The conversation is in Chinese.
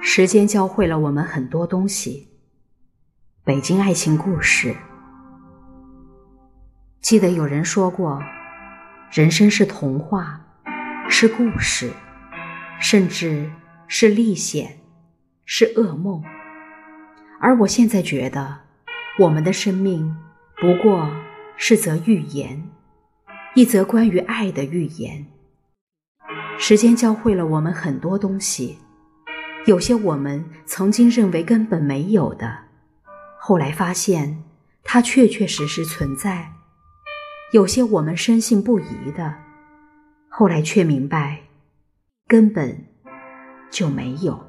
时间教会了我们很多东西。北京爱情故事，记得有人说过，人生是童话，是故事，甚至是历险，是噩梦。而我现在觉得，我们的生命不过是则寓言，一则关于爱的寓言。时间教会了我们很多东西，有些我们曾经认为根本没有的，后来发现它确确实实存在；有些我们深信不疑的，后来却明白根本就没有。